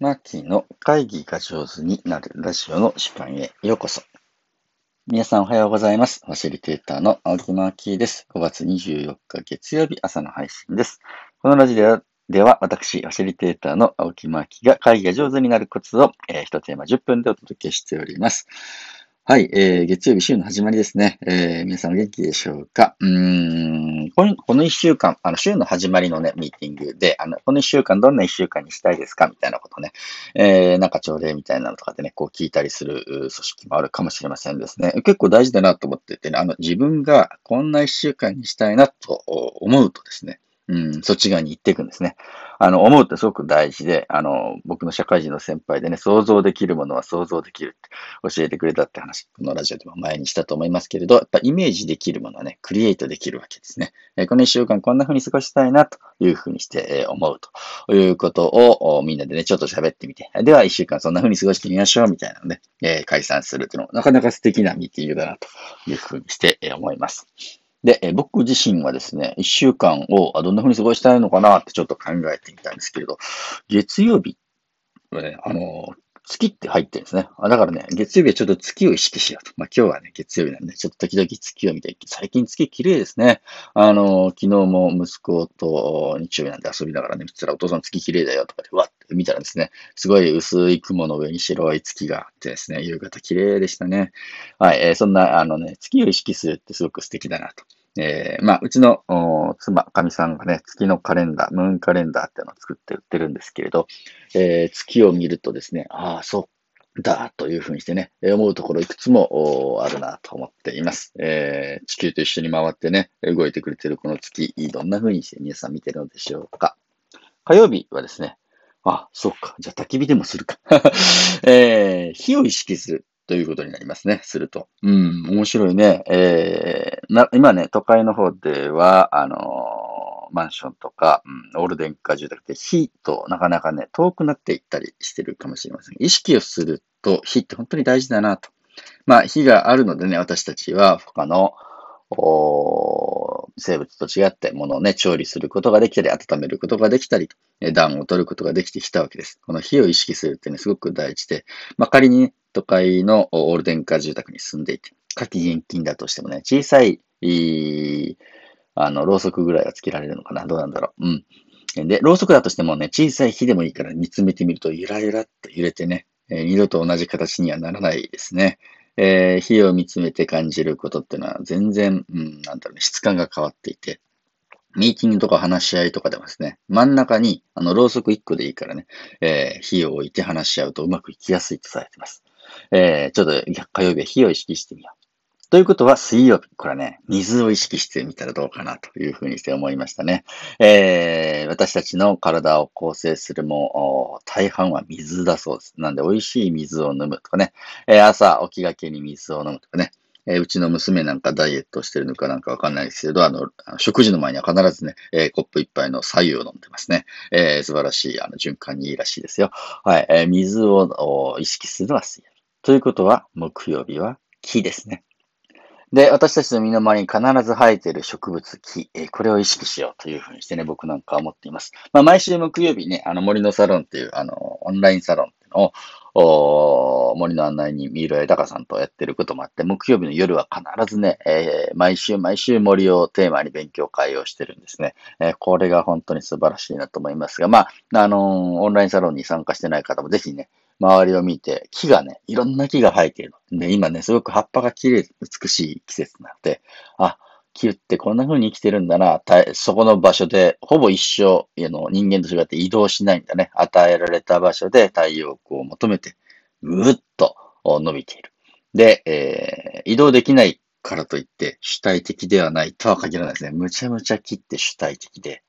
マーキーの会議が上手になるラジオの時間へようこそ。皆さんおはようございます。ファシリテーターの青木マーキーです。5月24日月曜日朝の配信です。このラジオでは私、ファシリテーターの青木マーキーが会議が上手になるコツを、えー、1テーマ10分でお届けしております。はい、えー、月曜日週の始まりですね。えー、皆さんお元気でしょうか？うんこの、一週間、あの、週の始まりのね、ミーティングで、あの、この一週間どんな一週間にしたいですか？みたいなことね、えー、なんか朝礼みたいなのとかでね、こう聞いたりする組織もあるかもしれませんですね。結構大事だなと思っててね、あの、自分がこんな一週間にしたいなと思うとですね、うん、そっち側に行っていくんですね。あの、思うってすごく大事で、あの、僕の社会人の先輩でね、想像できるものは想像できるって教えてくれたって話、このラジオでも前にしたと思いますけれど、やっぱイメージできるものはね、クリエイトできるわけですね。えこの一週間こんな風に過ごしたいなという風にして、え思うということをみんなでね、ちょっと喋ってみて、では一週間そんな風に過ごしてみましょうみたいなので、え解散するというのもなかなか素敵なミーティングだなという風にして、え思います。で、え僕自身はですね、一週間をあどんな風に過ごしたいのかなってちょっと考えてみたんですけれど、月曜日はね、あの、月って入ってるんですね。あだからね、月曜日はちょっと月を意識しようと。まあ今日はね、月曜日なんで、ちょっと時々月を見て、最近月綺麗ですね。あの、昨日も息子と日曜日なんで遊びながらね、見てたらお父さん月綺麗だよとかで、わって見たらですね、すごい薄い雲の上に白い月があってですね、夕方綺麗でしたね。はい、えー、そんな、あのね、月を意識するってすごく素敵だなと。えー、まあ、うちの妻、かみさんがね、月のカレンダー、ムーンカレンダーっていうのを作って売ってるんですけれど、えー、月を見るとですね、ああ、そうだというふうにしてね、思うところいくつもあるなと思っています。えー、地球と一緒に回ってね、動いてくれてるこの月、どんなふうにして皆さん見てるのでしょうか。火曜日はですね、あ、そっか。じゃあ焚き火でもするか。えー、火を意識する。ということになりますね。すると。うん、面白いね。えー、な今ね、都会の方では、あのー、マンションとか、うん、オール電化住宅って火となかなかね、遠くなっていったりしてるかもしれません。意識をすると火って本当に大事だなと。まあ、火があるのでね、私たちは他の、生物と違って物をね、調理することができたり、温めることができたり、暖を取ることができてきたわけです。この火を意識するってね、すごく大事で、まあ、仮に、ね、都会のオール電化住宅に住んでいて、夏季現金だとしてもね、小さい、あの、ろうそくぐらいはつけられるのかなどうなんだろう。うん。で、ろうそくだとしてもね、小さい火でもいいから見つめてみると、ゆらゆらっと揺れてね、えー、二度と同じ形にはならないですね。えー、火を見つめて感じることっていうのは全然、うん、なんだろうね、質感が変わっていて、ミーティングとか話し合いとかでもですね、真ん中に、あの、ろうそく1個でいいからね、えー、火を置いて話し合うとうまくいきやすいとされています。えー、ちょっと火曜日は火を意識してみよう。ということは、水曜日。これはね、水を意識してみたらどうかなというふうにして思いましたね。えー、私たちの体を構成するも、大半は水だそうです。なんで、美味しい水を飲むとかね、えー、朝起きがけに水を飲むとかね、えー、うちの娘なんかダイエットしてるのかなんかわかんないですけど、あの、食事の前には必ずね、えー、コップ一杯の左右を飲んでますね。えー、素晴らしい、あの、循環にいいらしいですよ。はい、えー、水を意識するのは水曜。ということは、木曜日は木ですね。で、私たちの身の回りに必ず生えている植物、木、え、これを意識しようというふうにしてね、僕なんかは思っています。まあ、毎週木曜日ね、あの森のサロンっていう、あの、オンラインサロンっていうのを、森の案内に三浦高さんとやってることもあって、木曜日の夜は必ずね、えー、毎週毎週森をテーマに勉強会をしてるんですね。えー、これが本当に素晴らしいなと思いますが、まあ、あのー、オンラインサロンに参加してない方もぜひね、周りを見て、木がね、いろんな木が生えている。で、今ね、すごく葉っぱが綺麗、美しい季節なので、あ、木ってこんな風に生きてるんだな、そこの場所で、ほぼ一生、の人間と違って移動しないんだね。与えられた場所で太陽光を求めて、ぐーっと伸びている。で、えー、移動できないからといって主体的ではないとは限らないですね。むちゃむちゃ木って主体的で、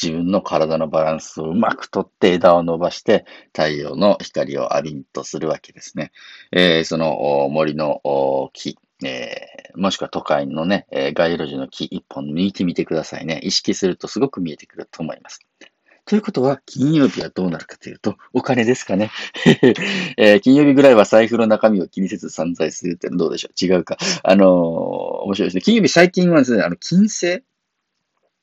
自分の体のバランスをうまくとって枝を伸ばして太陽の光を浴びんとするわけですね。えー、その森の木、えー、もしくは都会のね、街路樹の木一本抜いてみてくださいね。意識するとすごく見えてくると思います。ということは、金曜日はどうなるかというと、お金ですかね。えー、金曜日ぐらいは財布の中身を気にせず散財するってどうでしょう違うか。あのー、面白いですね。金曜日最近はですね、あの、金星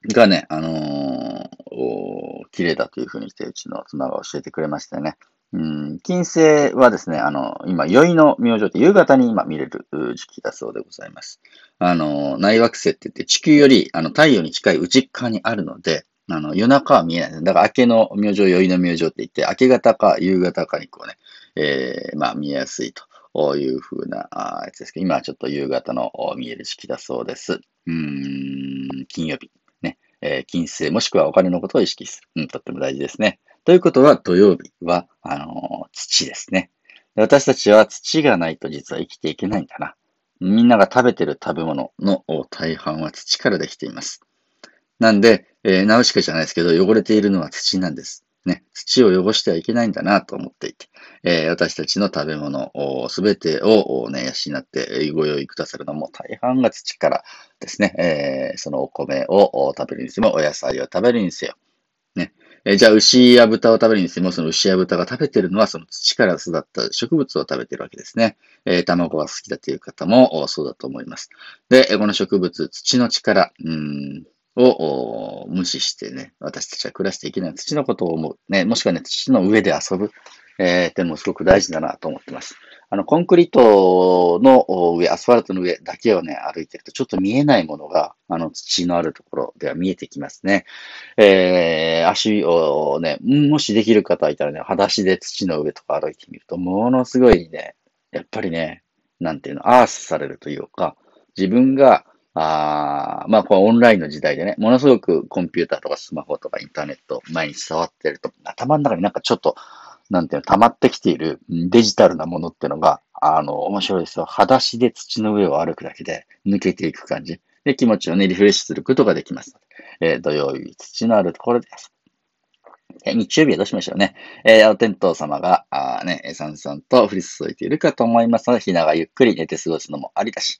がね、あのー、綺麗だというふうにして、うちの妻が教えてくれましたね。うん、金星はですね、あの、今、宵の明星って夕方に今見れる時期だそうでございます。あの、内惑星って言って地球よりあの太陽に近い内側にあるので、あの、夜中は見えない。だから明けの明星、宵の明星って言って、明け方か夕方かにこうね、えー、まあ見えやすいというふうなやつですけど、今はちょっと夕方の見える時期だそうです。うん、金曜日。えー、金星もしくはお金のことを意識する。うん、とっても大事ですね。ということは、土曜日は、あのー、土ですね。私たちは土がないと実は生きていけないんだな。みんなが食べてる食べ物の大半は土からできています。なんで、えー、ナウシカじゃないですけど、汚れているのは土なんです。ね、土を汚してはいけないんだなと思っていて、えー、私たちの食べ物すべてをね、養ってご用意くださるのも大半が土からですね、えー、そのお米を食べるにせよ、お野菜を食べるにせよ、ね、え、じゃあ牛や豚を食べるにせよ、その牛や豚が食べてるのはその土から育った植物を食べてるわけですね。えー、卵が好きだという方もそうだと思います。で、この植物、土の力、うん。を無視してね、私たちは暮らしていけない土のことを思う。ね、もしくはね、土の上で遊ぶ。えー、っていうのもすごく大事だなと思ってます。あの、コンクリートの上、アスファルトの上だけをね、歩いてると、ちょっと見えないものが、あの、土のあるところでは見えてきますね。えー、足をね、もしできる方いたらね、裸足で土の上とか歩いてみると、ものすごいね、やっぱりね、なんていうの、アースされるというか、自分があまあ、このオンラインの時代でね、ものすごくコンピューターとかスマホとかインターネット毎日触ってると、頭の中になんかちょっと、なんていうの、溜まってきているデジタルなものっていうのが、あの、面白いですよ。裸足で土の上を歩くだけで抜けていく感じ。で、気持ちをね、リフレッシュすることができますえー、土曜日、土のあるところですえ日曜日はどうしましょうね。えー、お天道様が、あね、さんさんと降り注いでいるかと思いますので、ひながゆっくり寝て過ごすのもありだし、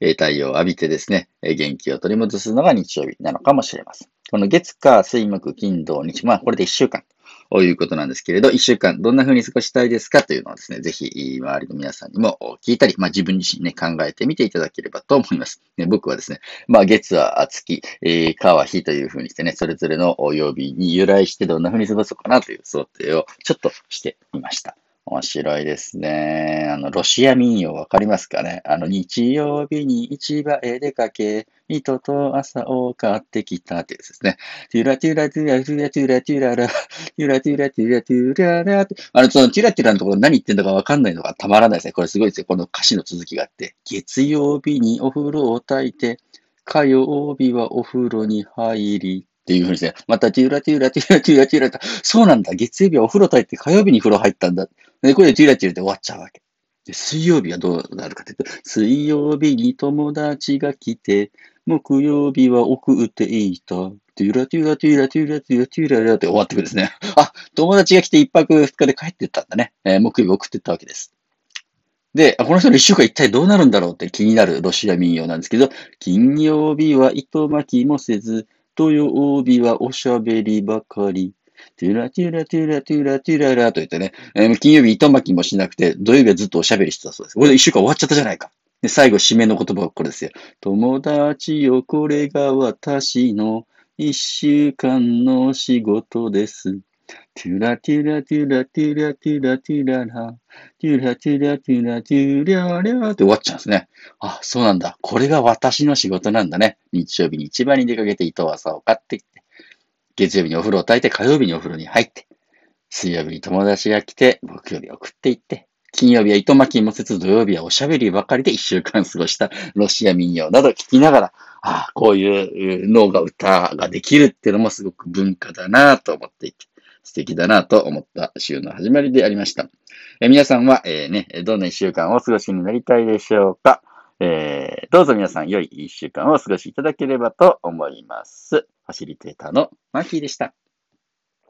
え、太陽を浴びてですね、え、元気を取り戻すのが日曜日なのかもしれません。この月、火、水、木、金、土、日、まあ、これで1週間。ということなんですけれど、一週間どんな風に過ごしたいですかというのをですね、ぜひ、周りの皆さんにも聞いたり、まあ自分自身ね、考えてみていただければと思います。ね、僕はですね、まあ月は月、えー、火は日という風にしてね、それぞれの曜日に由来してどんな風に過ごそうかなという想定をちょっとしてみました。面白いですね。あの、ロシア民謡わかりますかね？あの、日曜日に市場へ出かけ、糸と朝を買ってきたってやつですね。テュラテュラテュラテュラテュラテュララ、テュラテュラテュラテュララって。あの、そのテュラテュラのところ何言ってんだかわかんないのがたまらないですね。これすごいですよ。この歌詞の続きがあって。月曜日にお風呂を炊いて、火曜日はお風呂に入り、っていうふうにして、またテューラテューラテューラテューラテューラと、そうなんだ、月曜日はお風呂炊いて火曜日に風呂入ったんだ。で、これでテューラテューラで終わっちゃうわけ。で、水曜日はどうなるかというと、水曜日に友達が来て、木曜日は送っていた。テューラテューラテューラテューラテューラテューララって終わってくるんですね。あ、友達が来て一泊二日で帰ってったんだね。えー、木曜日送ってったわけです。で、この人の一週間一体どうなるんだろうって気になるロシア民謡なんですけど、金曜日は糸巻きもせず、土曜日はおしゃべりばかり。テュラテュラテュラテュラテュララと言ってね、えー、金曜日糸巻きもしなくて、土曜日はずっとおしゃべりしてたそうです。これで一週間終わっちゃったじゃないか。で、最後、締めの言葉はこれですよ。友達よ、これが私の一週間の仕事です。トゥラトゥラトゥラトゥラトゥラトゥララ、トゥラトゥラトゥラトゥララって終わっちゃうんですね。あ、そうなんだ。これが私の仕事なんだね。日曜日に市場に出かけて糸麻を買ってきて、月曜日にお風呂を炊いて、火曜日にお風呂に入って、水曜日に友達が来て、木曜日送っていって、金曜日は糸巻きもせず、土曜日はおしゃべりばかりで一週間過ごしたロシア民謡など聞きながら、ああ、こういう脳が歌ができるっていうのもすごく文化だなと思っていて、素敵だなと思った週の始まりでありました。え皆さんは、えー、ね、どんな一週間をお過ごしになりたいでしょうか、えー、どうぞ皆さん良い一週間をお過ごしいただければと思います。ファシリテーターのマーキーでした。